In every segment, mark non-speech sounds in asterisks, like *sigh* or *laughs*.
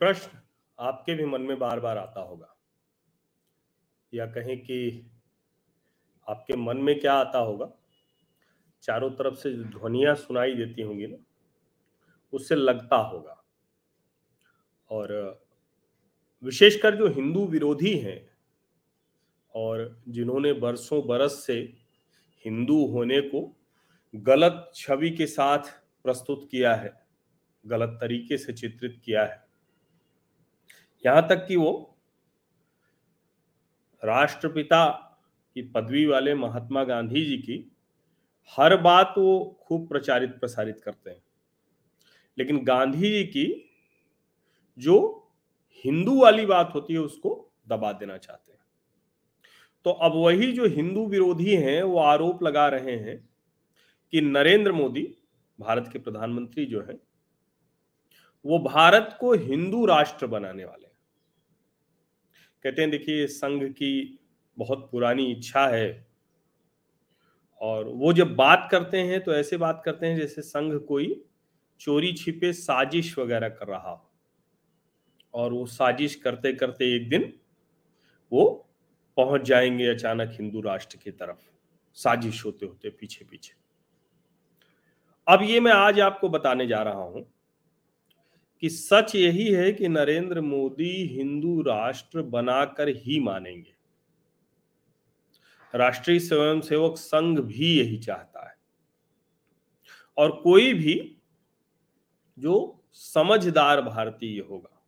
प्रश्न आपके भी मन में बार बार आता होगा। या कहें कि आपके मन में क्या आता होगा? चारों तरफ़ से जो ध्वनिया सुनाई देती होंगी ना, उससे लगता होगा। और विशेषकर जो हिंदू विरोधी हैं और जिन्होंने बरसों बरस से हिंदू होने को गलत छवि के साथ प्रस्तुत किया है, गलत तरीके से चित्रित किया है यहाँ तक कि वो राष्ट्रपिता की पदवी वाले महात्मा गांधी जी की हर बात वो खूब प्रचारित प्रसारित करते हैं। लेकिन गांधी जी की जो हिंदू वाली बात होती है, उसको दबा देना चाहते हैं। तो अब वही जो हिंदू विरोधी हैं, वो आरोप लगा रहे हैं कि नरेंद्र मोदी भारत के प्रधानमंत्री जो है, वो भारत को हिंदू राष्ट्र बनाने वाले कहते हैं, देखिए, संघ की बहुत पुरानी इच्छा है। और वो जब बात करते हैं तो ऐसे बात करते हैं, जैसे संघ कोई चोरी छिपे साजिश वगैरह कर रहा हो। और वो साजिश करते करते एक दिन वो पहुँच जाएँगे अचानक हिंदू राष्ट्र की तरफ़, साजिश होते होते पीछे पीछे अब ये मैं आज आपको बताने जा रहा हूँ कि सच यही है कि नरेंद्र मोदी हिंदू राष्ट्र बनाकर ही मानेंगे। राष्ट्रीय स्वयंसेवक संघ भी यही चाहता है। और कोई भी जो समझदार भारतीय होगा,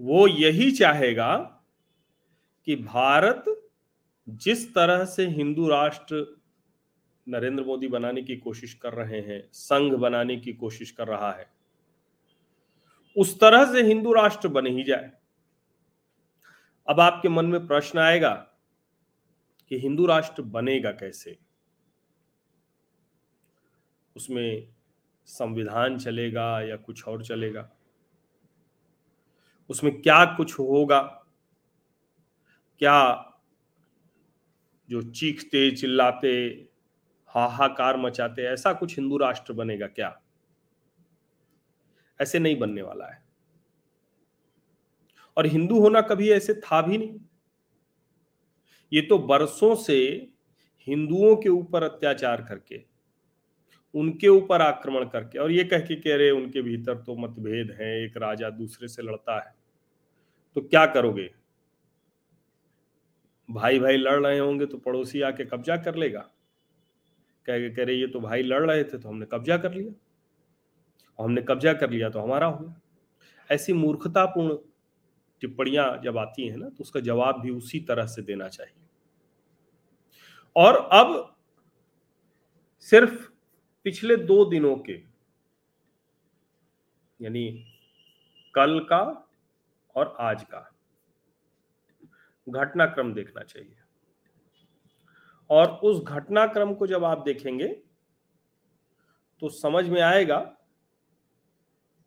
वो यही चाहेगा कि भारत जिस तरह से हिंदू राष्ट्र नरेंद्र मोदी बनाने की कोशिश कर रहे हैं, संघ बनाने की कोशिश कर रहा है। उस तरह से हिंदू राष्ट्र बन ही जाए। अब आपके मन में प्रश्न आएगा कि हिंदू राष्ट्र बनेगा कैसे? उसमें संविधान चलेगा या कुछ और चलेगा? उसमें क्या कुछ होगा? क्या जो चीखते चिल्लाते हाहाकार मचाते ऐसा कुछ हिंदू राष्ट्र बनेगा क्या? ऐसे नहीं बनने वाला है। और हिंदू होना कभी ऐसे था भी नहीं। ये तो बरसों से हिंदुओं के ऊपर अत्याचार करके, उनके ऊपर आक्रमण करके, और ये कह के कह रहे उनके भीतर तो मतभेद है, एक राजा दूसरे से लड़ता है। तो क्या करोगे? भाई भाई लड़ रहे होंगे तो पड़ोसी आके कब्जा कर लेगा। कह कह रहे, ये तो भाई लड़ रहे थे तो हमने कब्जा कर लिया। और हमने कब्जा कर लिया तो हमारा हो गया ऐसी मूर्खतापूर्ण टिप्पणियाँ जब आती हैं ना तो उसका जवाब भी उसी तरह से देना चाहिए। और अब सिर्फ़ पिछले दो दिनों के, यानी कल का और आज का घटनाक्रम देखना चाहिए। और उस घटनाक्रम को जब आप देखेंगे तो समझ में आएगा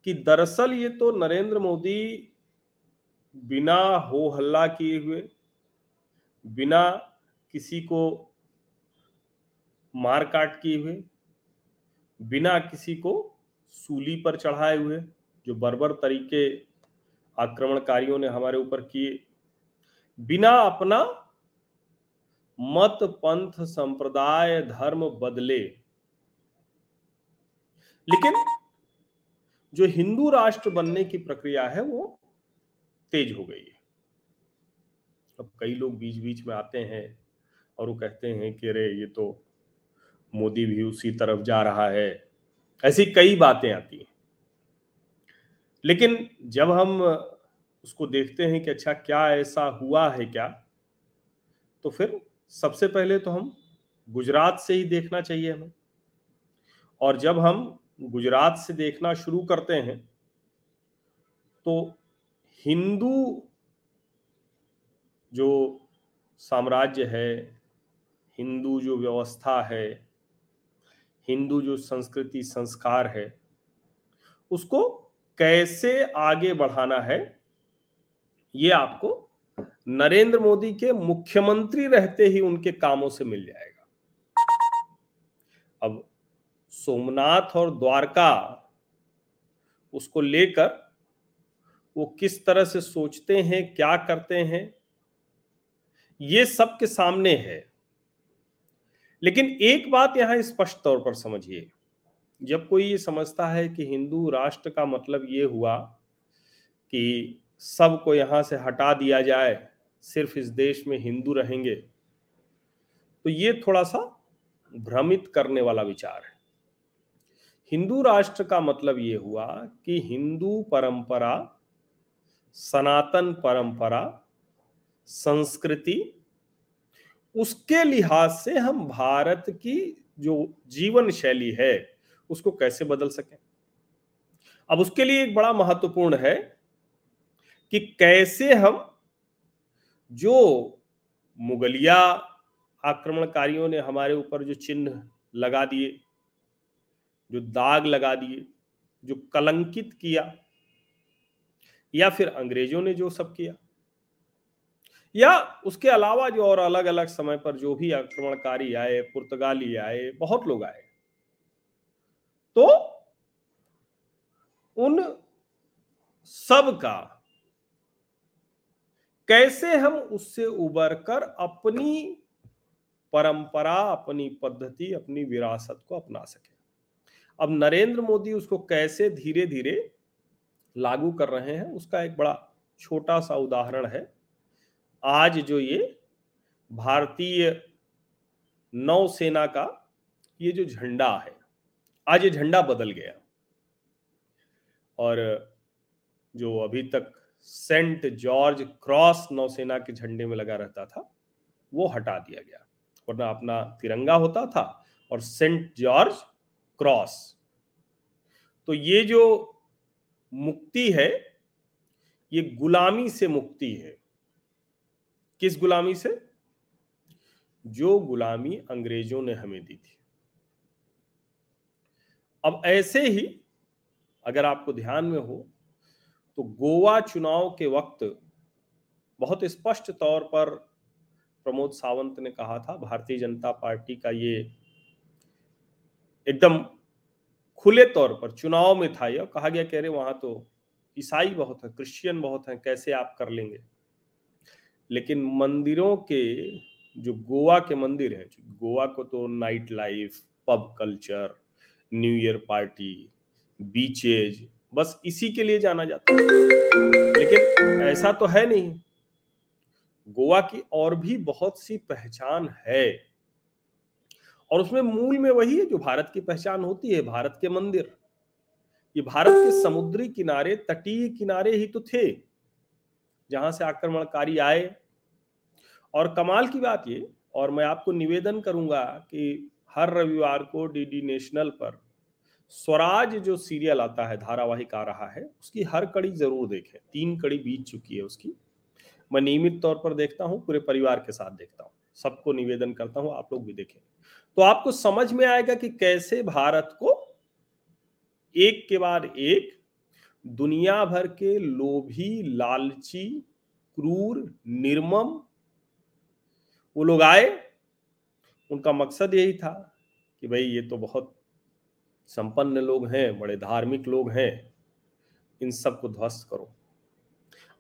कि दरअसल ये तो नरेंद्र मोदी बिना हो हल्ला किए हुए, बिना किसी को मार काट किए हुए, बिना किसी को सूली पर चढ़ाए हुए, जो बर्बर तरीके आक्रमणकारियों ने हमारे ऊपर किए, बिना अपना मत पंथ संप्रदाय धर्म बदले। लेकिन जो हिंदू राष्ट्र बनने की प्रक्रिया है, वो तेज हो गई है। अब कई लोग बीच बीच में आते हैं और वो कहते हैं कि, अरे, ये तो मोदी भी उसी तरफ़ जा रहा है। ऐसी कई बातें आती हैं। लेकिन जब हम उसको देखते हैं कि अच्छा क्या ऐसा हुआ है क्या? तो फिर सबसे पहले तो हम गुजरात से ही देखना चाहिए हमें। और जब हम गुजरात से देखना शुरू करते हैं तो हिंदू जो साम्राज्य है, हिंदू जो व्यवस्था है, हिंदू जो संस्कृति, संस्कार है, उसको कैसे आगे बढ़ाना है, ये आपको नरेंद्र मोदी के मुख्यमंत्री रहते ही उनके कामों से मिल जाएगा। अब सोमनाथ और द्वारका उसको लेकर वो किस तरह से सोचते हैं, क्या करते हैं, ये सबके सामने है। लेकिन एक बात यहाँ स्पष्ट तौर पर समझिए, जब कोई ये समझता है कि हिंदू राष्ट्र का मतलब ये हुआ कि सबको यहाँ से हटा दिया जाए सिर्फ़ इस देश में हिंदू रहेंगे तो ये थोड़ा सा भ्रमित करने वाला विचार है। हिंदू राष्ट्र का मतलब ये हुआ कि हिंदू परंपरा, सनातन परंपरा, संस्कृति, उसके लिहाज से हम भारत की जो जीवन शैली है, उसको कैसे बदल सकें? अब उसके लिए एक बड़ा महत्वपूर्ण है कि कैसे हम जो मुगलिया आक्रमणकारियों ने हमारे ऊपर जो चिन्ह लगा दिए, जो दाग लगा दिए, जो कलंकित किया, या फिर अंग्रेज़ों ने जो सब किया, या उसके अलावा जो और अलग अलग समय पर जो भी आक्रमणकारी आए, पुर्तगाली आए, बहुत लोग आए तो उन सब का कैसे हम उससे उबर कर अपनी परंपरा, अपनी पद्धति, अपनी विरासत को अपना सके? अब नरेंद्र मोदी उसको कैसे धीरे धीरे लागू कर रहे हैं, उसका एक बड़ा छोटा सा उदाहरण है। आज जो ये भारतीय नौसेना का ये जो झंडा है, आज ये झंडा बदल गया। और जो अभी तक सेंट जॉर्ज क्रॉस नौसेना के झंडे में लगा रहता था, वो हटा दिया गया। वरना अपना तिरंगा होता था और सेंट जॉर्ज क्रॉस। तो ये जो मुक्ति है, ये गुलामी से मुक्ति है। किस गुलामी से? जो गुलामी अंग्रेज़ों ने हमें दी थी। अब ऐसे ही अगर आपको ध्यान में हो तो गोवा चुनाव के वक्त बहुत स्पष्ट तौर पर प्रमोद सावंत ने कहा था, भारतीय जनता पार्टी का ये एकदम खुले तौर पर चुनाव में था यह। कहा गया, कह रहे वहाँ तो ईसाई बहुत है, क्रिश्चियन बहुत है, कैसे आप कर लेंगे? लेकिन मंदिरों के, जो गोवा के मंदिर है, गोवा को तो night life, pub culture, new year party, beaches बस इसी के लिए जाना जाता है। लेकिन ऐसा तो है नहीं। गोवा की और भी बहुत सी पहचान है। और उसमें मूल में वही है जो भारत की पहचान होती है, भारत के मंदिर। ये भारत के समुद्री किनारे, तटीय किनारे ही तो थे, जहाँ से आक्रमणकारी आए। और कमाल की बात ये, और मैं आपको निवेदन करूँगा कि हर रविवार को डीडी नेशनल पर स्वराज जो सीरियल आता है, धारावाहिक आ रहा है, उसकी हर कड़ी ज़रूर देखें। तीन कड़ी बीत चुकी है उसकी। मैं नियमित तौर पर देखता हूँ, पूरे परिवार के साथ देखता हूँ। सबको निवेदन करता हूँ, आप लोग भी देखें। तो आपको समझ में आएगा कि कैसे भारत को एक के बाद एक, दुनिया भर के लोभी, लालची, क्रूर, निर्मम, वो लोग आए। उनका मकसद यही था कि भाई ये तो बहुत संपन्न लोग हैं, बड़े धार्मिक लोग हैं, इन सबको ध्वस्त करो।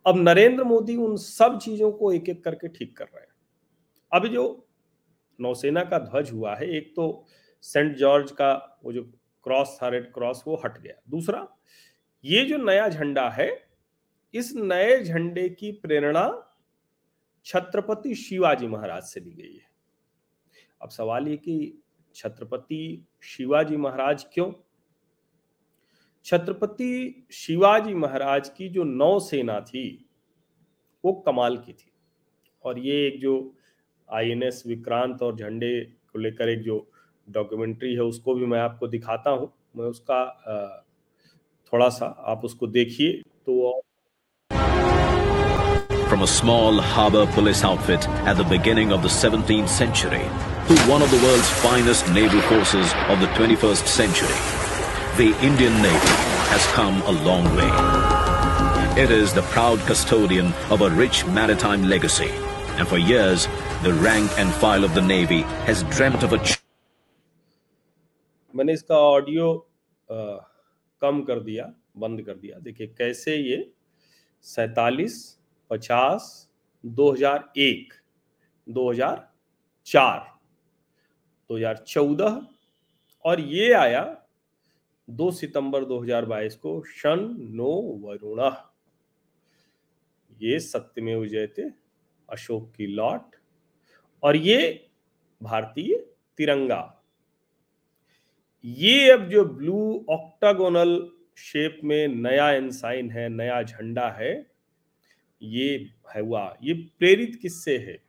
अब नरेंद्र मोदी उन सब चीज़ों को एक एक करके ठीक कर रहे हैं। अभी जो नौसेना का ध्वज हुआ है, एक तो सेंट जॉर्ज का वो जो क्रॉस था रेड क्रॉस, वो हट गया। दूसरा, ये जो नया झंडा है, इस नए झंडे की प्रेरणा छत्रपति शिवाजी महाराज से ली गई है। अब सवाल ये कि छत्रपति शिवाजी महाराज क्यों? छत्रपति शिवाजी महाराज की जो नौसेना थी, वो कमाल की थी। और ये एक जो आईएनएस विक्रांत और झंडे को लेकर एक जो डॉक्यूमेंट्री है, उसको भी मैं आपको दिखाता हूँ। मैं उसका थोड़ा सा आप उसको देखिए तो From a small harbor police outfit at the beginning of the 17th century to one of the world's finest naval forces of the 21st century, the Indian Navy has come a long way. It is the proud custodian of a rich maritime legacy, and for years the rank and file of the Navy has dreamt of a. मैंने इसका audio कम कर दिया बंद कर दिया देखिए कैसे ये सैतालीस पचास दो हजार एक दो हज़ार चार दो हज़ार चौदह और ये आया दो सितंबर 2022 को शन नो वरुण। ये सत्यमेव जयते अशोक की लॉट और ये भारतीय तिरंगा। ये अब जो ब्लू ऑक्टागोनल शेप में नया एंसाइन है, नया झंडा है, ये है हुआ, ये प्रेरित किससे है?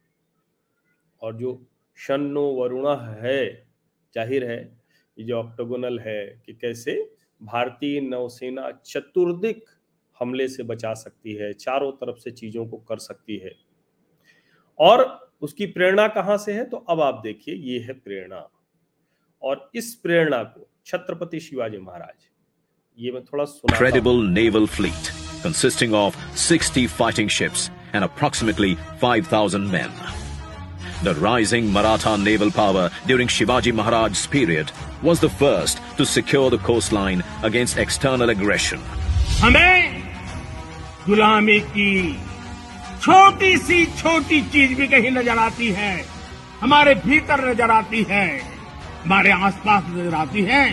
और जो शनो वरुण है। ज़ाहिर है, ये जो ऑक्टोगोनल है कि कैसे भारतीय नौसेना चतुर्दिक हमले से बचा सकती है, चारों तरफ़ से चीज़ों को कर सकती है। और उसकी प्रेरणा कहाँ से है? तो अब आप देखिए, ये है प्रेरणा। और इस प्रेरणा को छत्रपति शिवाजी महाराज, ये मैं थोड़ा सुना credible naval fleet consisting of 60 fighting ships and approximately 5000 men the rising maratha naval power during shivaji maharaj's period was the first to secure the coastline against external aggression हमें गुलामी की छोटी सी छोटी चीज़ भी कहीं नज़र आती है हमारे भीतर नज़र आती है हमारे आसपास नज़र आती है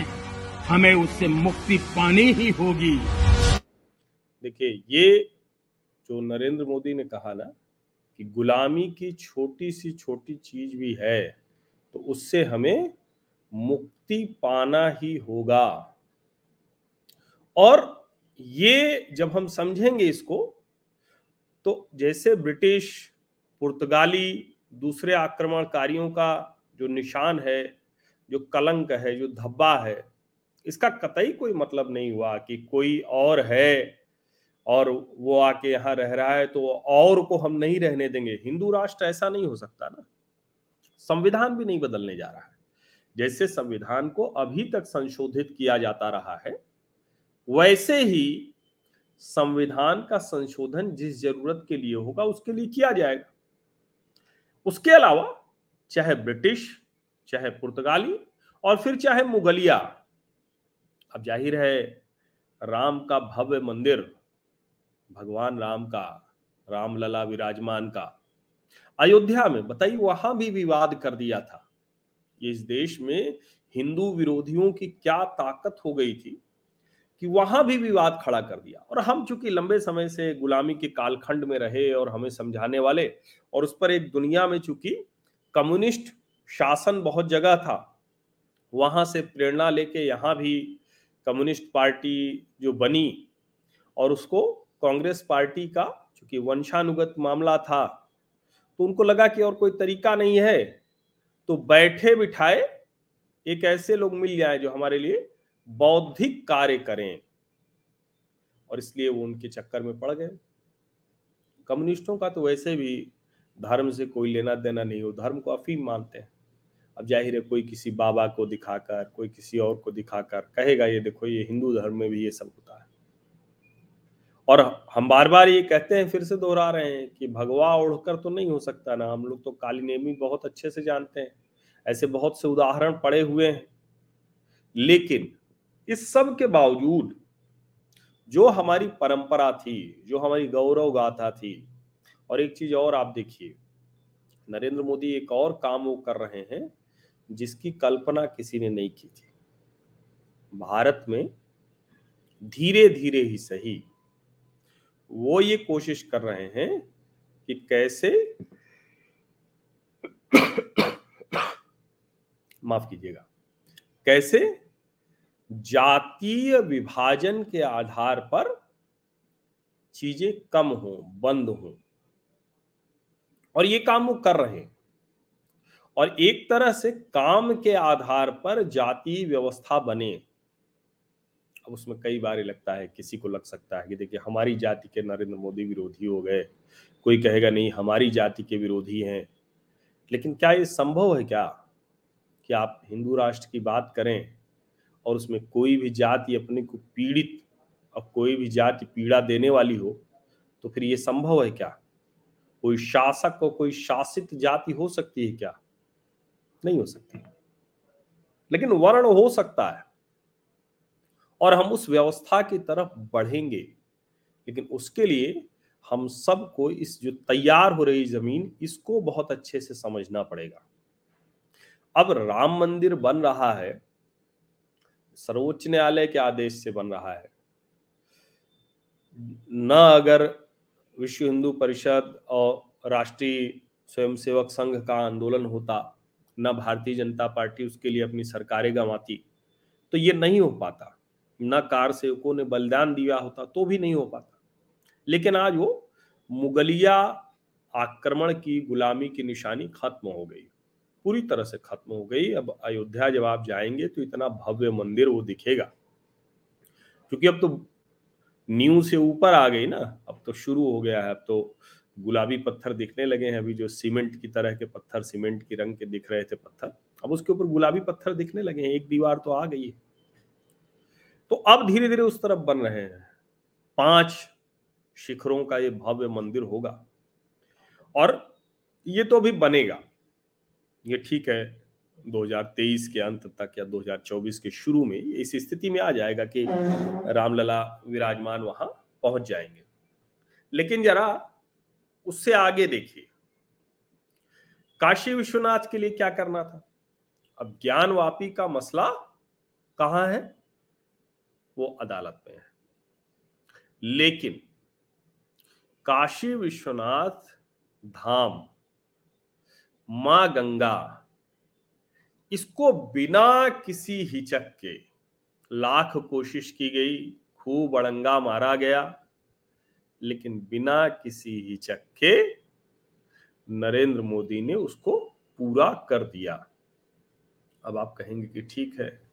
हमें उससे मुक्ति पानी ही होगी देखिए ये जो नरेंद्र मोदी ने कहा ना कि गुलामी की छोटी सी छोटी चीज़ भी है तो उससे हमें मुक्ति पाना ही होगा। और ये जब हम समझेंगे इसको तो जैसे ब्रिटिश, पुर्तगाली, दूसरे आक्रमणकारियों का जो निशान है, जो कलंक है, जो धब्बा है, इसका कतई कोई मतलब नहीं हुआ कि कोई और है। और वो आके यहाँ रह रहा है तो और को हम नहीं रहने देंगे। हिंदू राष्ट्र ऐसा नहीं हो सकता ना। संविधान भी नहीं बदलने जा रहा है। जैसे संविधान को अभी तक संशोधित किया जाता रहा है, वैसे ही संविधान का संशोधन जिस ज़रूरत के लिए होगा, उसके लिए किया जाएगा। उसके अलावा चाहे ब्रिटिश, चाहे पुर्तगाली और फिर चाहे मुगलिया, अब ज़ाहिर है राम का भव्य मंदिर भगवान राम का, रामलला विराजमान का। अयोध्या में, बताइए, वहाँ भी विवाद कर दिया था। इस देश में हिंदू विरोधियों की क्या ताकत हो गई थी कि वहाँ भी विवाद खड़ा कर दिया। और हम चूँकि लंबे समय से गुलामी के कालखंड में रहे और हमें समझाने वाले, और उस पर एक दुनिया में चूँकि कम्युनिस्ट शासन बहुत जगह था, वहाँ से प्रेरणा लेके यहाँ भी कम्युनिस्ट पार्टी जो बनी और उसको कांग्रेस पार्टी का, चूँकि वंशानुगत मामला था तो उनको लगा कि और कोई तरीका नहीं है तो बैठे बिठाए एक ऐसे लोग मिल जाए जो हमारे लिए बौद्धिक कार्य करें। और इसलिए वो उनके चक्कर में पड़ गए। कम्युनिस्टों का तो वैसे भी धर्म से कोई लेना देना नहीं हो धर्म को अफीम मानते हैं। अब ज़ाहिर है कोई किसी बाबा को दिखाकर, कोई किसी और को दिखाकर कहेगा, ये देखो, ये हिंदू धर्म में भी ये सब होता है। और हम बार बार ये कहते हैं, फिर से दोहरा रहे हैं कि भगवा ओढ़कर तो नहीं हो सकता ना। हम लोग तो काली नेमी बहुत अच्छे से जानते हैं। ऐसे बहुत से उदाहरण पड़े हुए हैं। लेकिन इस सब के बावजूद जो हमारी परंपरा थी, जो हमारी गौरव गाथा थी, और एक चीज़ और आप देखिए, नरेंद्र मोदी एक और काम वो कर रहे हैं, जिसकी कल्पना किसी ने नहीं की थी। भारत में धीरे धीरे ही सही वो ये कोशिश कर रहे हैं कि कैसे माफ़ कीजिएगा, कैसे जातीय विभाजन के आधार पर चीज़ें कम हो, बंद हो। और ये काम वो कर रहे हैं। और एक तरह से काम के आधार पर जाति व्यवस्था बने। उसमें कई बार लगता है, किसी को लग सकता है कि देखिए, हमारी जाति के नरेंद्र मोदी विरोधी हो गए। कोई कहेगा, नहीं, हमारी जाति के विरोधी हैं। लेकिन क्या ये संभव है क्या? कि आप हिंदू राष्ट्र की बात करें और उसमें कोई भी जाति अपने को पीड़ित और कोई भी जाति पीड़ा देने वाली हो तो फिर ये संभव है क्या? कोई शासक को कोई शासित जाति हो सकती है क्या? नहीं हो सकती। लेकिन वर्ण हो सकता है। और हम उस व्यवस्था की तरफ़ बढ़ेंगे। लेकिन उसके लिए हम सबको इस जो तैयार हो रही ज़मीन, इसको बहुत अच्छे से समझना पड़ेगा। अब राम मंदिर बन रहा है, सर्वोच्च न्यायालय के आदेश से बन रहा है। न अगर विश्व हिंदू परिषद और राष्ट्रीय स्वयंसेवक संघ का आंदोलन होता, न भारतीय जनता पार्टी उसके लिए अपनी सरकारें गंवाती तो ये नहीं हो पाता। न कार सेवकों ने बलिदान दिया होता तो भी नहीं हो पाता। लेकिन आज वो मुगलिया आक्रमण की गुलामी की निशानी खत्म हो गई। पूरी तरह से खत्म हो गई। अब अयोध्या जब आप जाएँगे तो इतना भव्य मंदिर वो दिखेगा। क्योंकि अब तो न्यू से ऊपर आ गई ना। अब तो शुरू हो गया है। अब तो गुलाबी पत्थर दिखने लगे हैं। अभी जो सीमेंट की तरह के पत्थर, सीमेंट की रंग के दिख रहे थे पत्थर, अब उसके ऊपर गुलाबी पत्थर दिखने लगे हैं। एक दीवार तो आ गई है। तो अब धीरे धीरे उस तरफ़ बन रहे हैं। पाँच शिखरों का ये भव्य मंदिर होगा। और ये तो अभी बनेगा। ये ठीक है 2023 के अंत तक या 2024 के शुरू में इस स्थिति में आ जाएगा कि रामलला विराजमान वहाँ पहुँच जाएँगे। लेकिन जरा उससे आगे देखिए। काशी विश्वनाथ के लिए क्या करना था? अब ज्ञान वापी का मसला कहाँ है? वो अदालत में है। लेकिन काशी विश्वनाथ धाम, माँ गंगा, इसको बिना किसी हिचक के लाख कोशिश की गई, खूब अड़ंगा मारा गया, लेकिन बिना किसी हिचक के नरेंद्र मोदी ने उसको पूरा कर दिया। अब आप कहेंगे कि ठीक है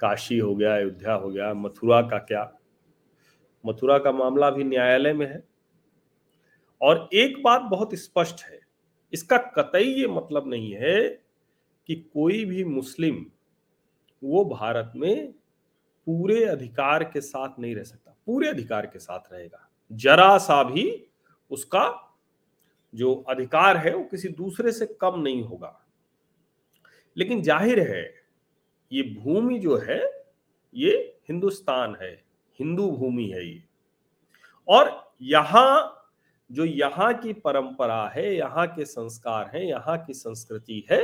काशी हो गया, अयोध्या हो गया, मथुरा का क्या? मथुरा का मामला भी न्यायालय में है। और एक बात बहुत स्पष्ट है, इसका कतई ये मतलब नहीं है कि कोई भी मुस्लिम वो भारत में पूरे अधिकार के साथ नहीं रह सकता, पूरे अधिकार के साथ रहेगा। जरा सा भी उसका जो अधिकार है वो किसी दूसरे से कम नहीं होगा। लेकिन ज़ाहिर है ये भूमि जो है, ये हिंदुस्तान है, हिंदू भूमि है ये। और यहाँ, जो यहाँ की परंपरा है, यहाँ के संस्कार है, यहाँ की संस्कृति है,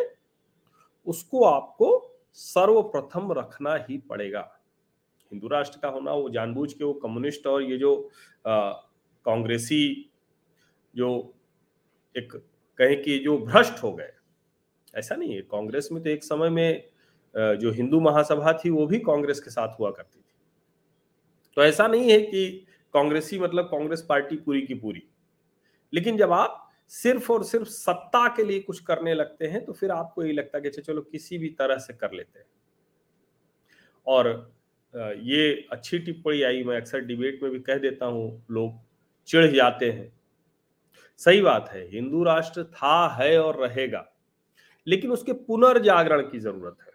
उसको आपको सर्वप्रथम रखना ही पड़ेगा। हिंदू राष्ट्र का होना, वो जानबूझ के वो कम्युनिस्ट और ये जो कांग्रेसी जो एक कहें कि जो भ्रष्ट हो गए। ऐसा नहीं है, कांग्रेस में तो एक समय में जो हिंदू महासभा थी वो भी कांग्रेस के साथ हुआ करती थी। तो ऐसा नहीं है कि कांग्रेसी मतलब कांग्रेस पार्टी पूरी की पूरी। लेकिन जब आप सिर्फ़ और सिर्फ़ सत्ता के लिए कुछ करने लगते हैं तो फिर आपको यही लगता है कि अच्छा, चलो किसी भी तरह से कर लेते हैं। और ये अच्छी टिप्पणी आई मैं अक्सर डिबेट में भी कह देता हूँ लोग चिढ़ जाते हैं। सही बात है हिंदू राष्ट्र था है और रहेगा लेकिन उसके पुनर्जागरण की ज़रूरत है।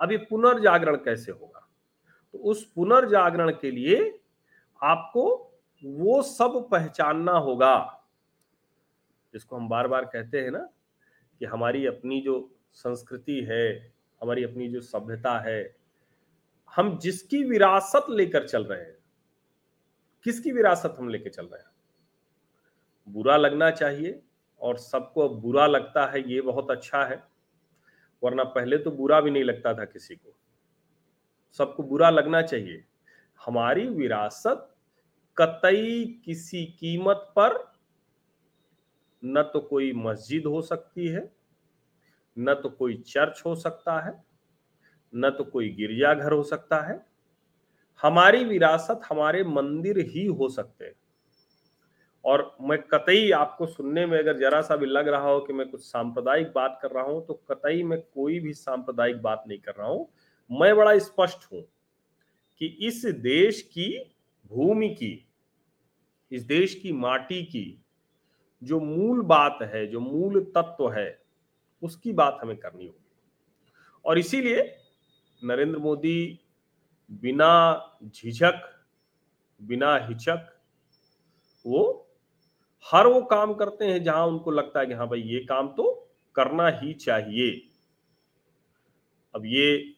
अब ये पुनर्जागरण कैसे होगा? तो उस पुनर्जागरण के लिए आपको वो सब पहचानना होगा, जिसको हम बार बार कहते हैं ना कि हमारी अपनी जो संस्कृति है, हमारी अपनी जो सभ्यता है, हम जिसकी विरासत लेकर चल रहे हैं, किसकी विरासत हम लेकर चल रहे हैं? बुरा लगना चाहिए और सबको बुरा लगता है, ये बहुत अच्छा है। वरना पहले तो बुरा भी नहीं लगता था किसी को। सबको बुरा लगना चाहिए। हमारी विरासत कतई किसी कीमत पर न तो कोई मस्जिद हो सकती है, न तो कोई चर्च हो सकता है, न तो कोई गिरजाघर हो सकता है। हमारी विरासत हमारे मंदिर ही हो सकते हैं। और मैं कतई आपको सुनने में अगर जरा सा भी लग रहा हो कि मैं कुछ सांप्रदायिक बात कर रहा हूँ तो कतई मैं कोई भी सांप्रदायिक बात नहीं कर रहा हूँ। मैं बड़ा स्पष्ट हूँ कि इस देश की भूमि की, इस देश की माटी की जो मूल बात है, जो मूल तत्व है, उसकी बात हमें करनी होगी। और इसीलिए नरेंद्र मोदी बिना झिझक, बिना हिचक वो हर वो काम करते हैं जहाँ उनको लगता है कि हाँ भाई, ये काम तो करना ही चाहिए। अब ये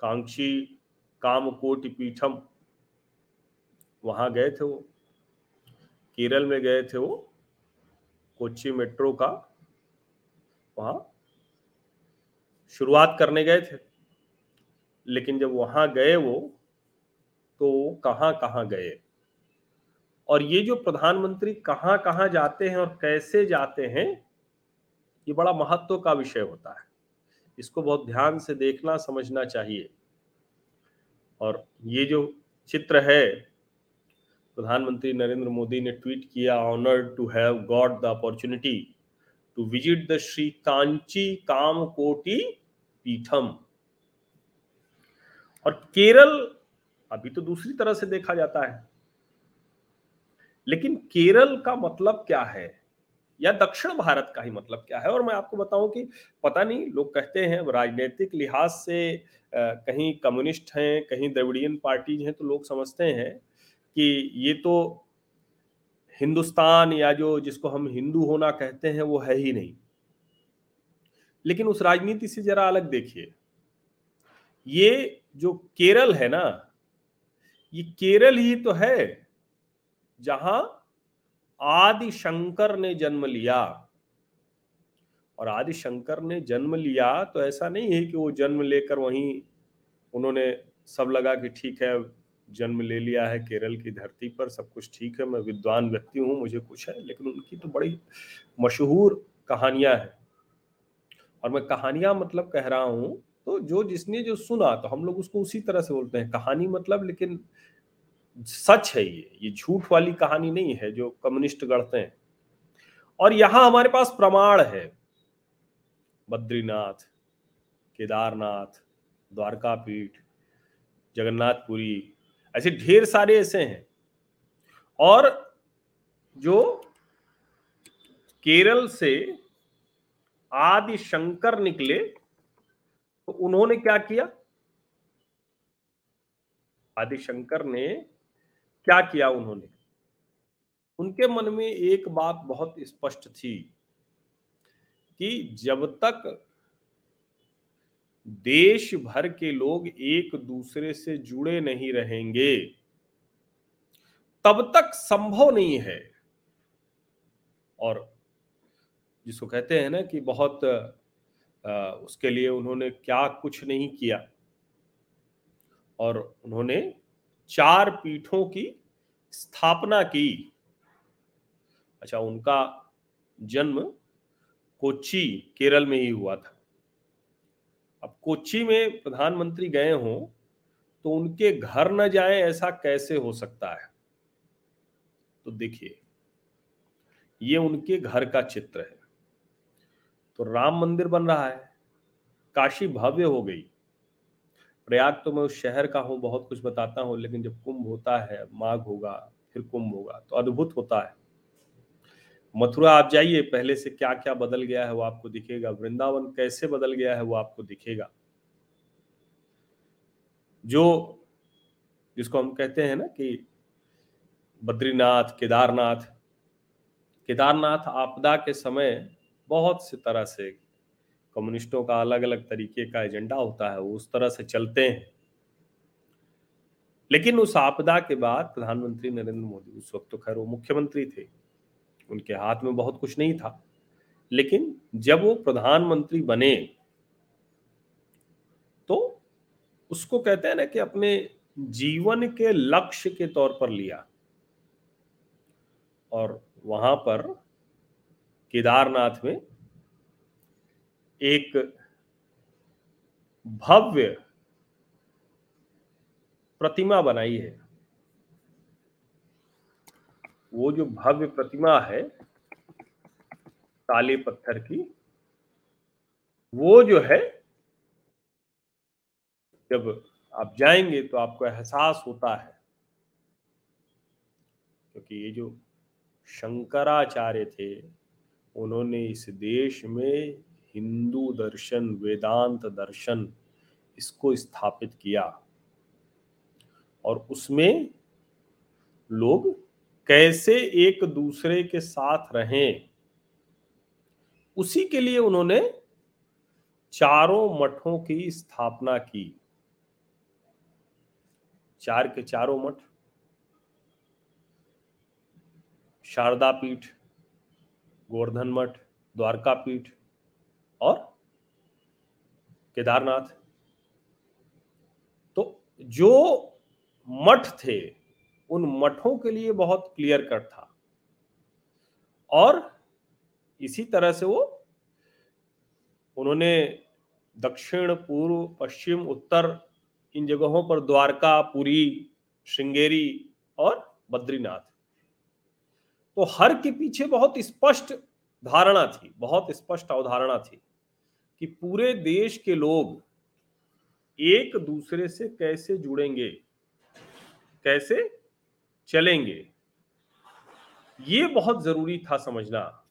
कांक्षी कामकोटि पीठम, वहाँ गए थे वो। केरल में गए थे वो, कोच्चि मेट्रो का। वहाँ शुरुआत करने गए थे। लेकिन जब वहाँ गए वो तो कहाँ कहाँ गए? और ये जो प्रधानमंत्री कहाँ कहाँ जाते हैं और कैसे जाते हैं, ये बड़ा महत्व का विषय होता है। इसको बहुत ध्यान से देखना, समझना चाहिए। और ये जो चित्र है, प्रधानमंत्री नरेंद्र मोदी ने ट्वीट किया honoured to have got the opportunity to visit the Shri Kanchi Kama Koti Peetham और केरल, अभी तो दूसरी तरह से देखा जाता है। लेकिन केरल का मतलब क्या है? या दक्षिण भारत का ही मतलब क्या है? और मैं आपको बताऊँ कि पता नहीं, लोग कहते हैं राजनीतिक लिहाज से कहीं कम्युनिस्ट हैं, कहीं द्रविडियन पार्टीज़ हैं तो लोग समझते हैं कि ये तो हिंदुस्तान या जो जिसको हम हिंदू होना कहते हैं, वो है ही नहीं। लेकिन उस राजनीति से जरा अलग देखिए। ये जो केरल है ना, ये केरल ही तो है। जहाँ आदि शंकर ने जन्म लिया। और आदि शंकर ने जन्म लिया तो ऐसा नहीं है कि वो जन्म लेकर वहीं उन्होंने सब लगा कि ठीक है, जन्म ले लिया है, केरल की धरती पर सब कुछ ठीक है, मैं विद्वान व्यक्ति हूँ, मुझे कुछ है, लेकिन उनकी तो बड़ी मशहूर कहानियाँ हैं। और मैं कहानियाँ मतलब कह रहा हूँ तो जो जिसने जो सुना तो हम लोग उसको उसी तरह से बोलते हैं। कहानी मतलब लेकिन सच है ये। ये झूठ वाली कहानी नहीं है जो कम्युनिस्ट गढ़ते हैं। और यहाँ हमारे पास प्रमाण है। बद्रीनाथ, केदारनाथ द्वारका पीठ जगन्नाथपुरी, ऐसे ढेर सारे ऐसे हैं। और जो केरल से आदि शंकर निकले तो उन्होंने क्या किया? आदि शंकर ने क्या किया उन्होंने? उनके मन में एक बात बहुत स्पष्ट थी कि जब तक देश भर के लोग एक दूसरे से जुड़े नहीं रहेंगे तब तक संभव नहीं है। और जिसको कहते हैं ना कि बहुत आ, उसके लिए उन्होंने क्या कुछ नहीं किया। और उन्होंने चार पीठों की स्थापना की। अच्छा उनका जन्म कोच्चि, केरल में ही हुआ था। अब कोच्चि में प्रधानमंत्री गए हों तो उनके घर न जाए ऐसा कैसे हो सकता है? तो देखिए, ये उनके घर का चित्र है। तो राम मंदिर बन रहा है, काशी भव्य हो गई। प्रयाग तो मैं उस शहर का हूँ, बहुत कुछ बताता हूँ, लेकिन जब कुंभ होता है, माघ होगा, फिर कुंभ होगा तो अद्भुत होता है। मथुरा, आप जाइए, पहले से क्या क्या बदल गया है वो आपको दिखेगा, वृंदावन कैसे बदल गया है वो आपको दिखेगा। जो, जिसको हम कहते हैं ना कि बद्रीनाथ, केदारनाथ केदारनाथ आपदा के समय बहुत सी तरह से कम्युनिस्टों का अलग अलग तरीके का एजेंडा होता है, वो उस तरह से चलते हैं। लेकिन उस आपदा के बाद प्रधानमंत्री नरेंद्र मोदी, उस वक्त तो खैर वो मुख्यमंत्री थे, उनके हाथ में बहुत कुछ नहीं था। लेकिन जब वो प्रधानमंत्री बने तो उसको कहते हैं ना कि अपने जीवन के लक्ष्य के तौर पर लिया। और वहाँ पर केदारनाथ में एक भव्य प्रतिमा बनाई है। वो जो भव्य प्रतिमा है, काले पत्थर की, वो जो है, जब आप जाएँगे तो आपको एहसास होता है। क्योंकि ये जो शंकराचार्य थे, उन्होंने इस देश में हिंदू दर्शन, वेदांत दर्शन इसको स्थापित किया। और उसमें लोग कैसे एक दूसरे के साथ रहें, उसी के लिए उन्होंने चारों मठों की स्थापना की। चार के चारों मठ, शारदा पीठ, गोवर्धन मठ द्वारका पीठ और केदारनाथ। तो जो मठ थे, उन मठों के लिए बहुत क्लियर कट था। और इसी तरह से वो, उन्होंने दक्षिण, पूर्व, पश्चिम, उत्तर, इन जगहों पर द्वारका, पुरी, श्रृंगेरी और बद्रीनाथ। तो हर के पीछे बहुत स्पष्ट धारणा थी, बहुत स्पष्ट अवधारणा थी। कि पूरे देश के लोग एक दूसरे से कैसे जुड़ेंगे? कैसे चलेंगे? ये बहुत ज़रूरी था समझना।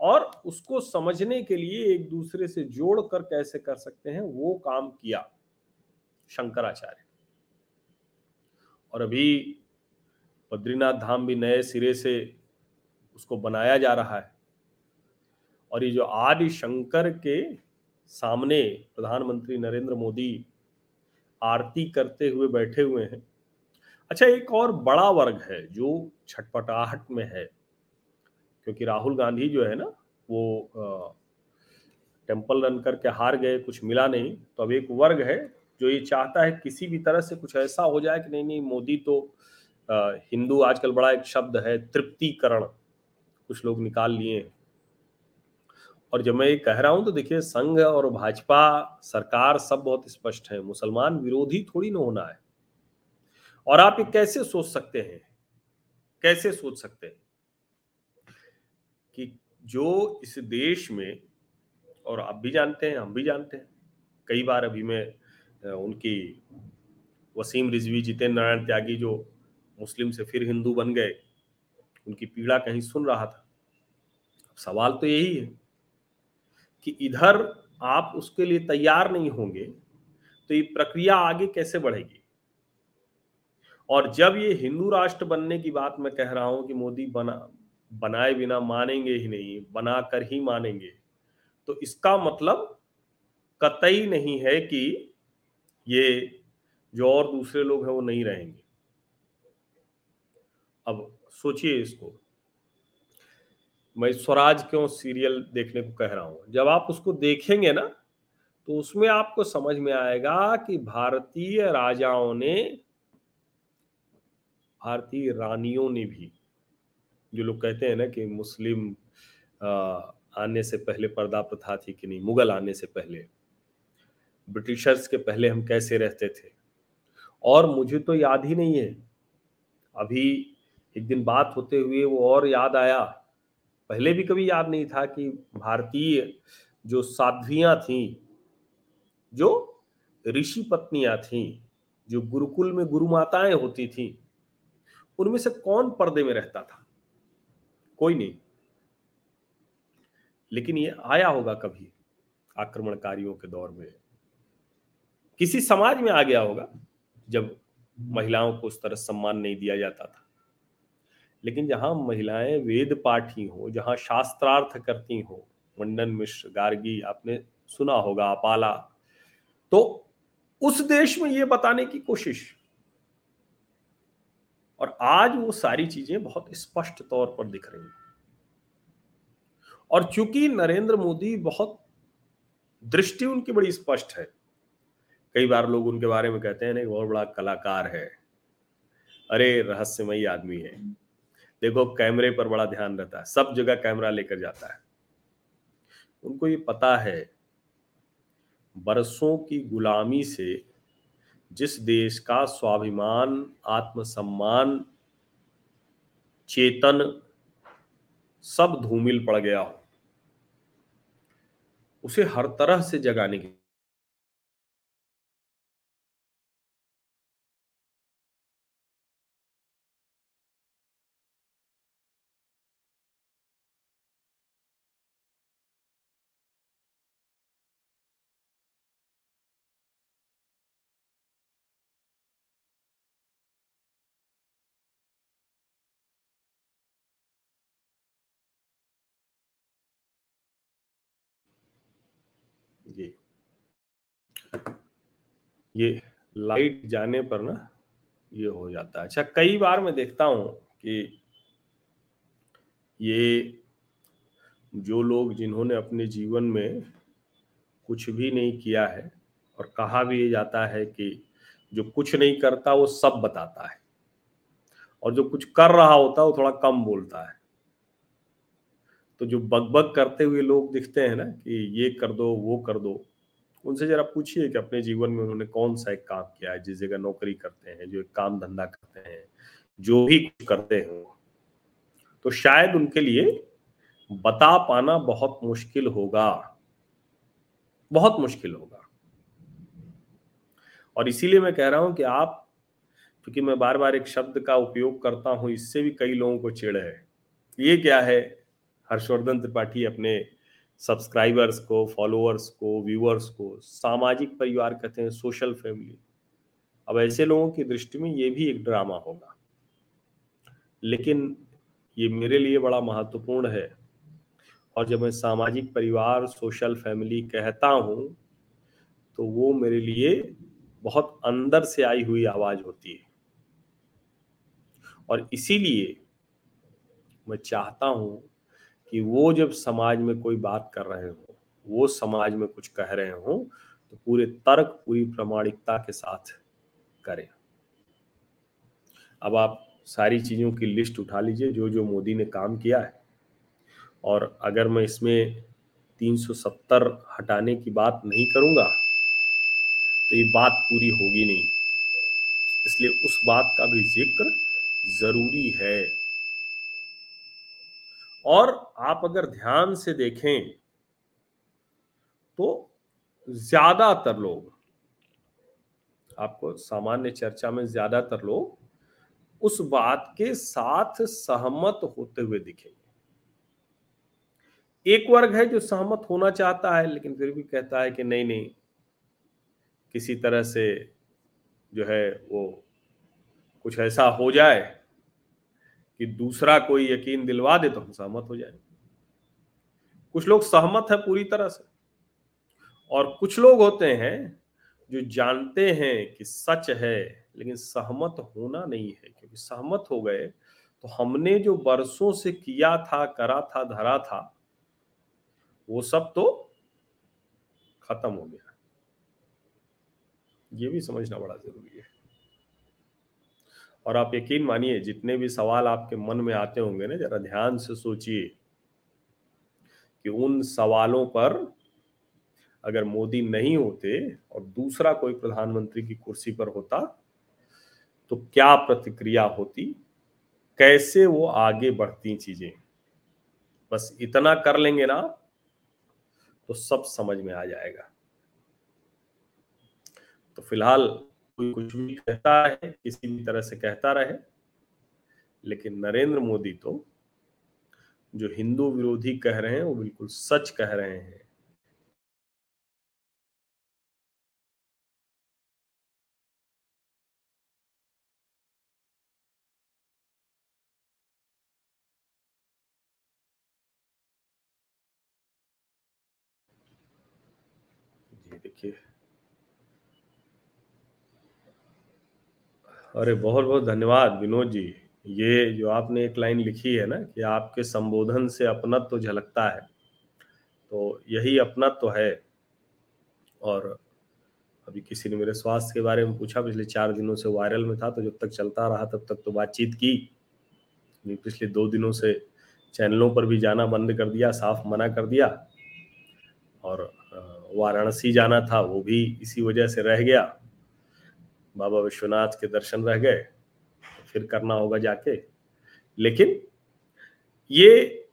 और उसको समझने के लिए एक दूसरे से जोड़कर कैसे कर सकते हैं, वो काम किया शंकराचार्य और अभी बद्रीनाथ धाम भी नए सिरे से उसको बनाया जा रहा है। और ये जो आदि शंकर के सामने प्रधानमंत्री नरेंद्र मोदी आरती करते हुए बैठे हुए हैं। अच्छा एक और बड़ा वर्ग है जो छटपटाहट में है, क्योंकि राहुल गांधी जो है ना, वो टेंपल रन करके हार गए, कुछ मिला नहीं। तो अब एक वर्ग है जो ये चाहता है किसी भी तरह से कुछ ऐसा हो जाए कि नहीं नहीं, मोदी तो हिंदू आजकल बड़ा एक शब्द है, तृप्तिकरण। कुछ लोग निकाल लिए और जब मैं ये कह रहा हूँ तो देखिए, संघ और भाजपा सरकार सब बहुत स्पष्ट है। मुसलमान विरोधी थोड़ी ना होना है। और आप ये कैसे सोच सकते हैं? कैसे सोच सकते हैं? कि जो इस देश में, और आप भी जानते हैं, हम भी जानते हैं, कई बार अभी मैं उनकी वसीम रिजवी, जितेंद्र नारायण त्यागी जो मुस्लिम से फिर हिंदू बन गए, उनकी पीड़ा कहीं सुन रहा था। सवाल तो यही है कि इधर आप उसके लिए तैयार नहीं होंगे तो ये प्रक्रिया आगे कैसे बढ़ेगी? और जब ये हिंदू राष्ट्र बनने की बात मैं कह रहा हूँ कि मोदी बना, बनाए बिना मानेंगे ही नहीं, बनाकर ही मानेंगे तो इसका मतलब कतई नहीं है कि ये जो और दूसरे लोग हैं वो नहीं रहेंगे। अब सोचिए इसको। मैं स्वराज क्यों सीरियल देखने को कह रहा हूँ? जब आप उसको देखेंगे ना तो उसमें आपको समझ में आएगा कि भारतीय राजाओं ने, भारतीय रानियों ने भी, जो लोग कहते हैं ना कि मुस्लिम आने से पहले पर्दा प्रथा थी कि नहीं, मुगल आने से पहले, ब्रिटिशर्स के पहले हम कैसे रहते थे? और मुझे तो याद ही नहीं है। अभी एक दिन बात होते हुए वो और याद आया पहले भी कभी याद नहीं था कि भारतीय जो साध्वियाँ थी, जो ऋषि पत्नियाँ थी, जो गुरुकुल में गुरु माताएँ होती थी, उनमें से कौन पर्दे में रहता था? कोई नहीं। लेकिन ये आया होगा कभी आक्रमणकारियों के दौर में। किसी समाज में आ गया होगा जब महिलाओं को उस तरह सम्मान नहीं दिया जाता था। लेकिन जहाँ महिलाएँ वेद पाठी हो, जहाँ शास्त्रार्थ करती हो मंडन मिश्र, गार्गी, आपने सुना होगा, अपाला तो उस देश में ये बताने की कोशिश। और आज वो सारी चीज़ें बहुत स्पष्ट तौर पर दिख रही हैं। और चूँकि नरेंद्र मोदी बहुत दृष्टि उनकी बड़ी स्पष्ट है, कई बार लोग उनके बारे में कहते हैं ना बहुत बड़ा कलाकार है। अरे, रहस्यमयी आदमी है। देखो, कैमरे पर बड़ा ध्यान रहता है, सब जगह कैमरा लेकर जाता है। उनको ये पता है, बरसों की गुलामी से जिस देश का स्वाभिमान, आत्मसम्मान, चेतन सब धूमिल पड़ गया हो, उसे हर तरह से जगाने की ये ये लाइट जाने पर ना ये हो जाता है। अच्छा कई बार मैं देखता हूँ कि ये जो लोग जिन्होंने अपने जीवन में कुछ भी नहीं किया है और कहा भी जाता है कि जो कुछ नहीं करता, वो सब बताता है। और जो कुछ कर रहा होता है वो थोड़ा कम बोलता है। तो जो बकबक करते हुए लोग दिखते हैं ना कि ये कर दो, वो कर दो उनसे जरा पूछिए कि अपने जीवन में उन्होंने कौन सा एक काम किया है, जिस जगह नौकरी करते हैं, जो एक काम धंधा करते हैं, जो भी कुछ करते हैं। तो शायद उनके लिए बता पाना बहुत मुश्किल होगा। बहुत मुश्किल होगा। और इसीलिए मैं कह रहा हूँ कि आप, क्योंकि मैं बार बार एक शब्द का उपयोग करता हूँ, इससे भी कई लोगों को चिड़ है। ये क्या है? हर्षवर्धन त्रिपाठी अपने सब्सक्राइबर्स को फॉलोअर्स को व्यूअर्स को, सामाजिक परिवार कहते हैं सोशल फैमिली अब ऐसे लोगों की दृष्टि में ये भी एक ड्रामा होगा। लेकिन ये मेरे लिए बड़ा महत्वपूर्ण है। और जब मैं सामाजिक परिवार सोशल फैमिली कहता हूँ तो वो मेरे लिए बहुत अंदर से आई हुई आवाज़ होती है। और इसीलिए मैं चाहता हूँ कि वो जब समाज में कोई बात कर रहे हो, वो समाज में कुछ कह रहे हो तो पूरे तर्क, पूरी प्रमाणिकता के साथ करें। अब आप सारी चीज़ों की लिस्ट उठा लीजिए, जो जो मोदी ने काम किया है। और अगर मैं इसमें 370 हटाने की बात नहीं करूँगा तो ये बात पूरी होगी नहीं। इसलिए उस बात का भी ज़िक्र ज़रूरी है। और आप अगर ध्यान से देखें तो ज़्यादातर लोग, आपको सामान्य चर्चा में ज़्यादातर लोग उस बात के साथ सहमत होते हुए दिखेंगे। एक वर्ग है जो सहमत होना चाहता है, लेकिन फिर भी कहता है कि नहीं नहीं, किसी तरह से जो है वो कुछ ऐसा हो जाए कि दूसरा कोई यकीन दिलवा दे तो हम सहमत हो जाए कुछ लोग सहमत है पूरी तरह से। और कुछ लोग होते हैं जो जानते हैं कि सच है, लेकिन सहमत होना नहीं है। क्योंकि सहमत हो गए तो हमने जो बरसों से किया था, करा था, धरा था, वो सब तो खत्म हो गया। ये भी समझना बड़ा ज़रूरी है। और आप यकीन मानिए, जितने भी सवाल आपके मन में आते होंगे ना, जरा ध्यान से सोचिए कि उन सवालों पर अगर मोदी नहीं होते और दूसरा कोई प्रधानमंत्री की कुर्सी पर होता तो क्या प्रतिक्रिया होती? कैसे वो आगे बढ़ती चीज़ें? बस इतना कर लेंगे ना तो सब समझ में आ जाएगा। तो फ़िलहाल कोई कुछ भी कहता है किसी भी तरह से कहता रहे। लेकिन नरेंद्र मोदी तो जो हिंदू विरोधी कह रहे हैं, वो बिल्कुल सच कह रहे हैं जी देखिए अरे बहुत बहुत धन्यवाद विनोद जी। ये जो आपने एक लाइन लिखी है ना कि आपके संबोधन से अपनत तो झलकता है तो यही अपनत तो है। और अभी किसी ने मेरे स्वास्थ्य के बारे में पूछा, पिछले चार दिनों से वायरल में था तो जब तक चलता रहा, तब तक तो बातचीत की। पिछले दो दिनों से चैनलों पर भी जाना बंद कर दिया, साफ़ मना कर दिया। और वाराणसी जाना था, वो भी इसी वजह से रह गया। बाबा विश्वनाथ के दर्शन रह गए, फिर करना होगा जाके। लेकिन ये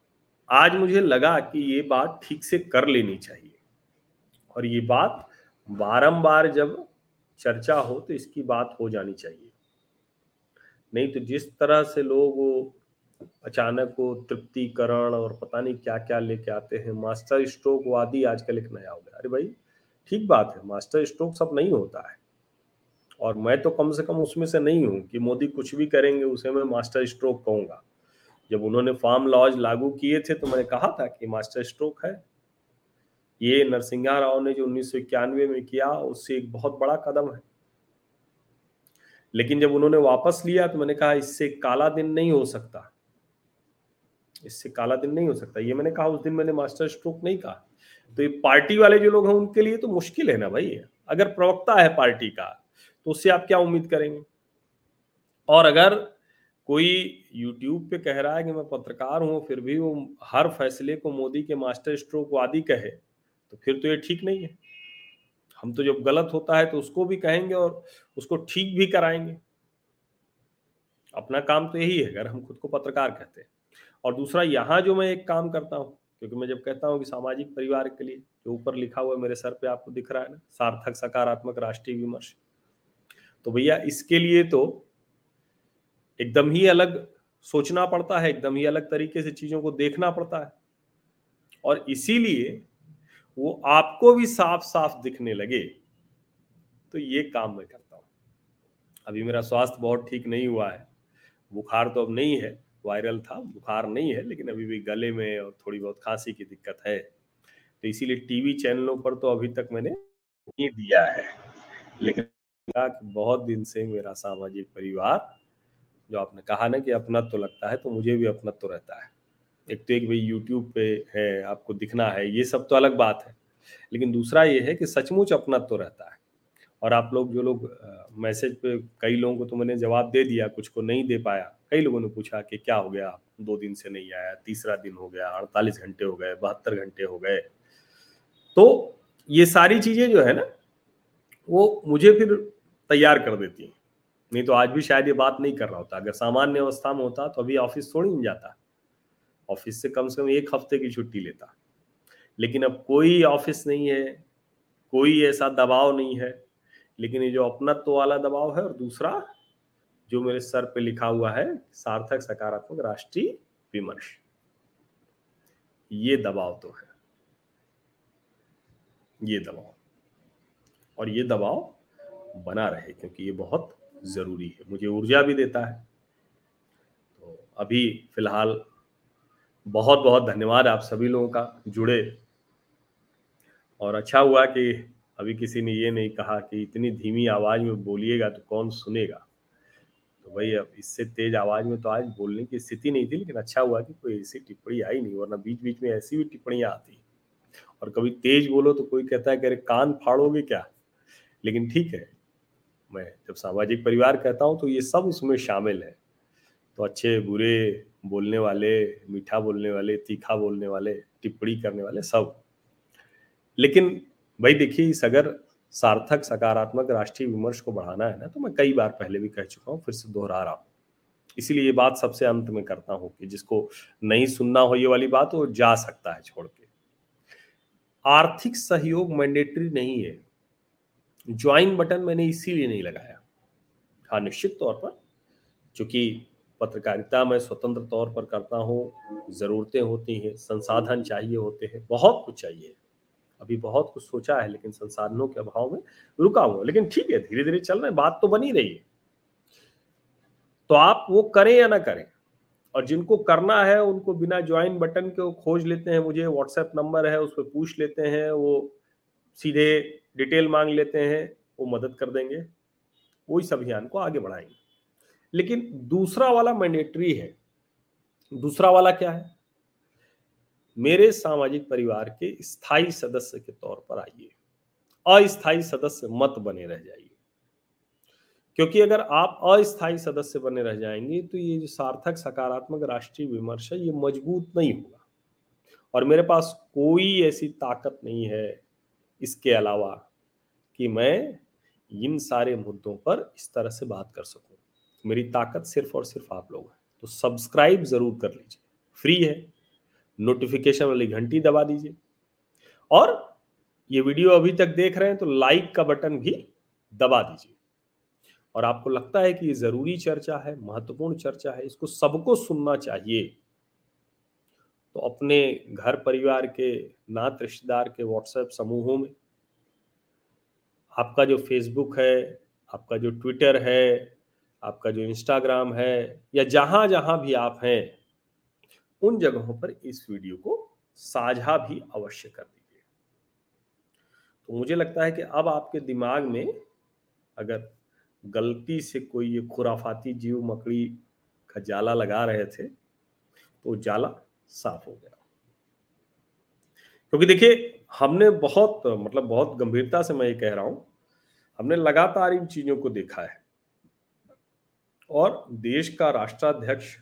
आज मुझे लगा कि ये बात ठीक से कर लेनी चाहिए। और ये बात बारंबार जब चर्चा हो तो इसकी बात हो जानी चाहिए। नहीं तो जिस तरह से लोग अचानक वो तृप्तिकरण और पता नहीं क्या क्या लेके आते हैं, मास्टर स्ट्रोक वादी आजकल एक नया हो गया। अरे भाई, ठीक बात है, मास्टर स्ट्रोक सब नहीं होता है। और मैं तो कम से कम उसमें से नहीं हूँ कि मोदी कुछ भी करेंगे उसे मैं मास्टर स्ट्रोक कहूँगा। जब उन्होंने फार्म लॉज लागू किए थे तो मैंने कहा था कि मास्टर स्ट्रोक है। ये नरसिंहा राव ने जो उन्नीस सौ इक्यानवे में किया, उससे एक बहुत बड़ा कदम है। लेकिन जब उन्होंने वापस लिया तो मैंने कहा, इससे काला दिन नहीं हो सकता। इससे काला दिन नहीं हो सकता। ये मैंने कहा, उस दिन मैंने मास्टर स्ट्रोक नहीं कहा। तो ये पार्टी वाले जो लोग हैं उनके लिए तो मुश्किल है ना भाई। अगर प्रवक्ता है पार्टी का तो उससे आप क्या उम्मीद करेंगे? और अगर कोई यूट्यूब पे कह रहा है कि मैं पत्रकार हूँ, फिर भी वो हर फैसले को मोदी के मास्टर स्ट्रोक आदि कहे तो फिर तो ये ठीक नहीं है। हम तो जब गलत होता है तो उसको भी कहेंगे और उसको ठीक भी कराएँगे। अपना काम तो यही है, अगर हम खुद को पत्रकार कहते हैं। और दूसरा, यहाँ जो मैं एक काम करता हूँ, क्योंकि मैं जब कहता हूँ कि सामाजिक परिवार के लिए, जो ऊपर लिखा हुआ है मेरे सर पे आपको दिख रहा है ना, सार्थक सकारात्मक राष्ट्रीय विमर्श। तो भैया इसके लिए तो एकदम ही अलग सोचना पड़ता है, एकदम ही अलग तरीके से चीज़ों को देखना पड़ता है। और इसीलिए वो आपको भी साफ़ साफ़ दिखने लगे। तो ये काम मैं करता हूँ। अभी मेरा स्वास्थ्य बहुत ठीक नहीं हुआ है। बुखार तो अब नहीं है, वायरल था, बुखार नहीं है, लेकिन अभी भी गले में और थोड़ी बहुत खांसी की दिक्कत है। तो इसीलिए टीवी चैनलों पर तो अभी तक मैंने नहीं दिया है, लेकिन बहुत दिन से मेरा सामाजिक परिवार, जो आपने कहा ना कि अपना तो लगता है तो मुझे भी अपना तो रहता है। एक तो एक भाई यूट्यूब पे है, आपको दिखना है, ये सब तो अलग बात है। लेकिन दूसरा ये है कि सचमुच अपना तो रहता है। और आप लोग जो लोग मैसेज पे कई लोगों को तो मैंने जवाब दे दिया, कुछ को नहीं दे पाया। कई लोगों ने पूछा कि क्या हो गया? दो दिन से नहीं आया, तीसरा दिन हो गया, अड़तालीस घंटे हो गए, बहत्तर घंटे हो गए। तो ये सारी चीज़ें जो है ना, वो मुझे फिर तैयार कर देती हैं। नहीं तो आज भी शायद ये बात नहीं कर रहा होता। अगर सामान्य अवस्था में होता तो अभी ऑफ़िस थोड़ी नहीं जाता। ऑफ़िस से कम से कम एक हफ़्ते की छुट्टी लेता। लेकिन अब कोई ऑफ़िस नहीं है, कोई ऐसा दबाव नहीं है। लेकिन ये जो अपनत्व वाला दबाव है और दूसरा जो मेरे सर पे लिखा हुआ है, सार्थक सकारात्मक राष्ट्रीय विमर्श। ये दबाव तो है। ये दबाव। और ये दबाव बना रहे, क्योंकि ये बहुत ज़रूरी है। मुझे ऊर्जा भी देता है। तो अभी फ़िलहाल बहुत बहुत धन्यवाद आप सभी लोगों का जुड़े। और अच्छा हुआ कि अभी किसी ने ये नहीं कहा कि इतनी धीमी आवाज़ में बोलिएगा तो कौन सुनेगा। तो भाई अब इससे तेज आवाज़ में तो आज बोलने की स्थिति नहीं थी, लेकिन अच्छा हुआ कि कोई ऐसी टिप्पणी आई नहीं, वरना बीच बीच में ऐसी भी टिप्पणियाँ आती। और कभी तेज बोलो तो कोई कहता है कि अरे कान फाड़ोगे क्या? लेकिन ठीक है मैं जब सामाजिक परिवार कहता हूँ तो ये सब उसमें शामिल है। तो अच्छे, बुरे बोलने वाले, मीठा बोलने वाले, तीखा बोलने वाले, टिप्पणी करने वाले सब। लेकिन भाई देखिए, इस अगर सार्थक, सकारात्मक राष्ट्रीय विमर्श को बढ़ाना है ना तो मैं कई बार पहले भी कह चुका हूँ, फिर से दोहरा रहा हूँ। इसीलिए ये बात सबसे अंत में करता हूँ कि जिसको नहीं सुनना हो ये वाली बात, वो जा सकता है छोड़ के। आर्थिक सहयोग मैंडेटरी नहीं है। ज्वाइन बटन मैंने इसीलिए नहीं लगाया। हाँ निश्चित तौर पर चूँकि पत्रकारिता मैं स्वतंत्र तौर पर करता हूँ, ज़रूरतें होती हैं, संसाधन चाहिए होते हैं, बहुत कुछ चाहिए। अभी बहुत कुछ सोचा है, लेकिन संसाधनों के अभाव में रुका हुआ लेकिन ठीक है धीरे धीरे चल रहे बात तो बनी रही है। तो आप वो करें या ना करें, और जिनको करना है, उनको बिना ज्वाइन बटन के वो खोज लेते हैं, मुझे व्हाट्सएप नंबर है, उस पर पूछ लेते हैं, वो सीधे डिटेल मांग लेते हैं, वो मदद कर देंगे। वो इस अभियान को आगे बढ़ाएँगे। लेकिन दूसरा वाला मैंडेटरी है। दूसरा वाला क्या है? मेरे सामाजिक परिवार के स्थायी सदस्य के तौर पर आइए। अस्थायी सदस्य मत बने रह जाइए। क्योंकि अगर आप अस्थायी सदस्य बने रह जाएँगे तो ये जो सार्थक, सकारात्मक राष्ट्रीय विमर्श है, ये मज़बूत नहीं होगा। और मेरे पास कोई ऐसी ताकत नहीं है इसके अलावा। कि मैं इन सारे मुद्दों पर इस तरह से बात कर सकूँ। मेरी ताकत सिर्फ़ और सिर्फ़ आप लोग हैं। तो सब्सक्राइब ज़रूर कर लीजिए। फ्री है। नोटिफिकेशन वाली घंटी दबा दीजिए। और ये वीडियो अभी तक देख रहे हैं तो लाइक का बटन भी दबा दीजिए। और आपको लगता है कि ये ज़रूरी चर्चा है, महत्वपूर्ण चर्चा है, इसको सबको सुनना चाहिए। तो अपने घर परिवार के, नात रिश्तेदार के व्हाट्सएप समूहों में आपका जो फेसबुक है, आपका जो ट्विटर है, आपका जो इंस्टाग्राम है, या जहाँ जहाँ भी आप हैं, उन जगहों पर इस वीडियो को साझा भी अवश्य कर दीजिए। तो मुझे लगता है कि अब आपके दिमाग में अगर गलती से कोई ये खुराफाती जीव मकड़ी का जाला लगा रहे थे तो जाला साफ़ हो गया। क्योंकि देखिए, हमने बहुत मतलब बहुत गंभीरता से मैं ये कह रहा हूँ, हमने लगातार इन चीज़ों को देखा है। और देश का राष्ट्राध्यक्ष,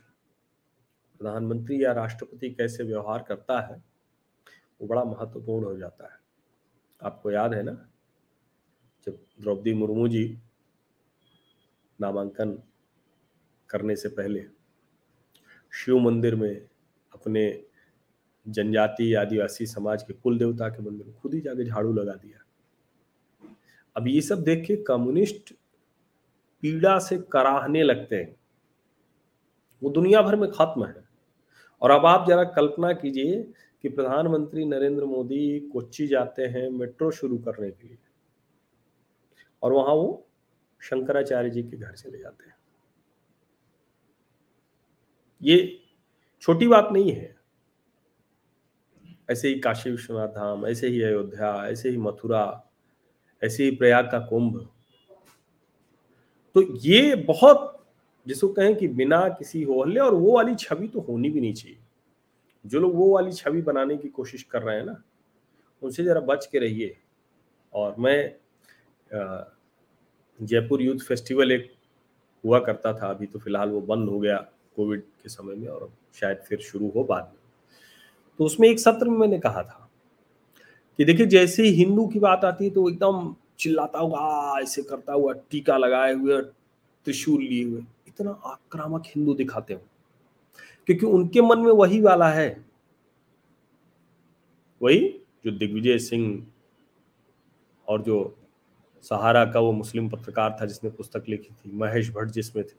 प्रधानमंत्री या राष्ट्रपति कैसे व्यवहार करता है, वो बड़ा महत्वपूर्ण हो जाता है। आपको याद है ना, जब द्रौपदी मुर्मू जी नामांकन करने से पहले शिव मंदिर में अपने जनजाति, आदिवासी समाज के कुल देवता के मंदिर खुद ही जाके झाड़ू लगा दिया। अब ये सब देख के कम्युनिस्ट पीड़ा से कराहने लगते हैं। वो दुनिया भर में खत्म है। और अब आप जरा कल्पना कीजिए कि प्रधानमंत्री नरेंद्र मोदी कोच्चि जाते हैं मेट्रो शुरू करने के लिए। और वहाँ वो शंकराचार्य जी के घर चले जाते हैं। ये छोटी बात नहीं है। ऐसे ही काशी विश्वनाथ धाम, ऐसे ही अयोध्या, ऐसे ही मथुरा, ऐसे ही प्रयाग का कुंभ। तो ये बहुत जिसको कहें कि बिना किसी होहल्ले और वो वाली छवि तो होनी भी नहीं चाहिए। जो लोग वो वाली छवि बनाने की कोशिश कर रहे हैं ना, उनसे जरा बच के रहिए। और मैं जयपुर यूथ फेस्टिवल एक हुआ करता था, अभी तो फ़िलहाल वो बंद हो गया कोविड के समय में और शायद फिर शुरू हो बाद में। तो उसमें एक सत्र में मैंने कहा था कि देखिए, जैसे ही हिंदू की बात आती है तो एकदम चिल्लाता हुआ, ऐसे करता हुआ, टीका लगाए हुए, त्रिशूल लिए हुए। इतना आक्रामक हिंदू दिखाते हो। क्योंकि उनके मन में वही वाला है। वही जो दिग्विजय सिंह और जो सहारा का वो मुस्लिम पत्रकार था जिसने पुस्तक लिखी थी, महेश भट्ट जिसमें थे,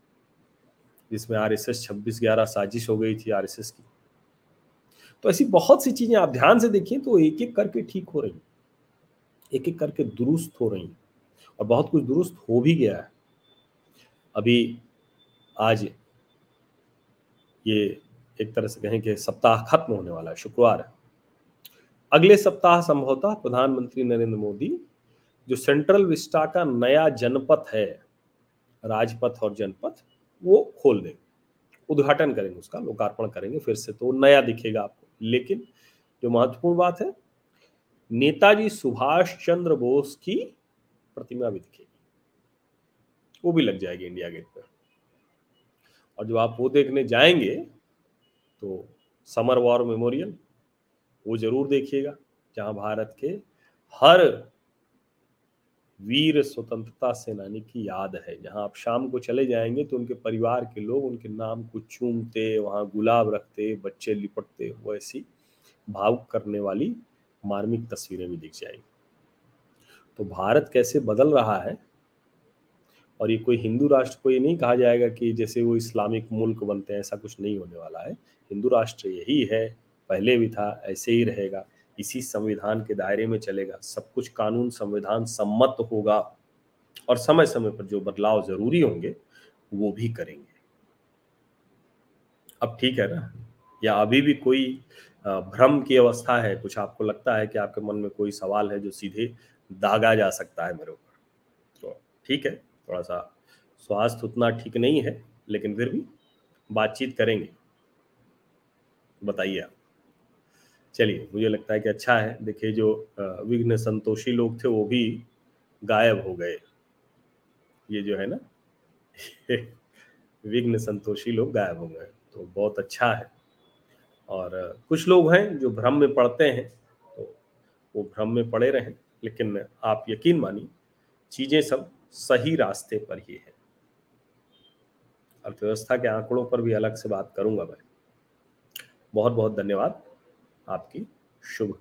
जिसमें आर एस एस छब्बीस ग्यारह साजिश हो गई थी आर एस एस की। तो ऐसी बहुत सी चीज़ें आप ध्यान से देखिए तो एक एक करके ठीक हो रही एक एक करके दुरुस्त हो रही और बहुत कुछ दुरुस्त हो भी गया है। अभी आज ये एक तरह से कहें कि सप्ताह खत्म होने वाला है, शुक्रवार है। अगले सप्ताह संभवतः प्रधानमंत्री नरेंद्र मोदी, जो सेंट्रल विस्टा का नया जनपथ है, राजपथ और जनपथ, वो खोल देंगे। उद्घाटन करेंगे उसका, लोकार्पण करेंगे, फिर से तो नया दिखेगा आपको। लेकिन जो महत्वपूर्ण बात है, नेताजी सुभाष चंद्र बोस की प्रतिमा भी दिखेगी। वो भी लग जाएगी इंडिया गेट पर। और जब आप वो देखने जाएँगे तो समर वॉर मेमोरियल वो ज़रूर देखिएगा, जहाँ भारत के हर वीर स्वतंत्रता सेनानी की याद है। जहाँ आप शाम को चले जाएँगे तो उनके परिवार के लोग उनके नाम को चूमते, वहाँ गुलाब रखते, बच्चे लिपटते वो ऐसी भावुक करने वाली मार्मिक तस्वीरें भी दिख जाएँगी। तो भारत कैसे बदल रहा है? और ये कोई हिंदू राष्ट्र को ये नहीं कहा जाएगा कि जैसे वो इस्लामिक मुल्क बनते हैं, ऐसा कुछ नहीं होने वाला है। हिंदू राष्ट्र यही है, पहले भी था, ऐसे ही रहेगा। इसी संविधान के दायरे में चलेगा। सब कुछ कानून, संविधान सम्मत होगा और समय समय पर जो बदलाव ज़रूरी होंगे, वो भी करेंगे। अब ठीक है ना? या अभी भी कोई भ्रम की अवस्था है? कुछ आपको लगता है कि आपके मन में कोई सवाल है जो सीधे दागा जा सकता है मेरे ऊपर? तो ठीक है थोड़ा सा स्वास्थ्य उतना ठीक नहीं है, लेकिन फिर भी बातचीत करेंगे। बताइए आप। चलिए, मुझे लगता है कि अच्छा है। देखिए, जो विघ्न संतोषी लोग थे, वो भी गायब हो गए। ये जो है ना, *laughs* विघ्न संतोषी लोग गायब हो गए तो बहुत अच्छा है। और, कुछ लोग हैं जो भ्रम में पड़ते हैं तो वो भ्रम में पड़े रहें, लेकिन आप यकीन मानिए, चीज़ें सब सही रास्ते पर ही है। अर्थव्यवस्था के आंकड़ों पर भी अलग से बात करूँगा मैं। बहुत बहुत धन्यवाद। आपकी शुभ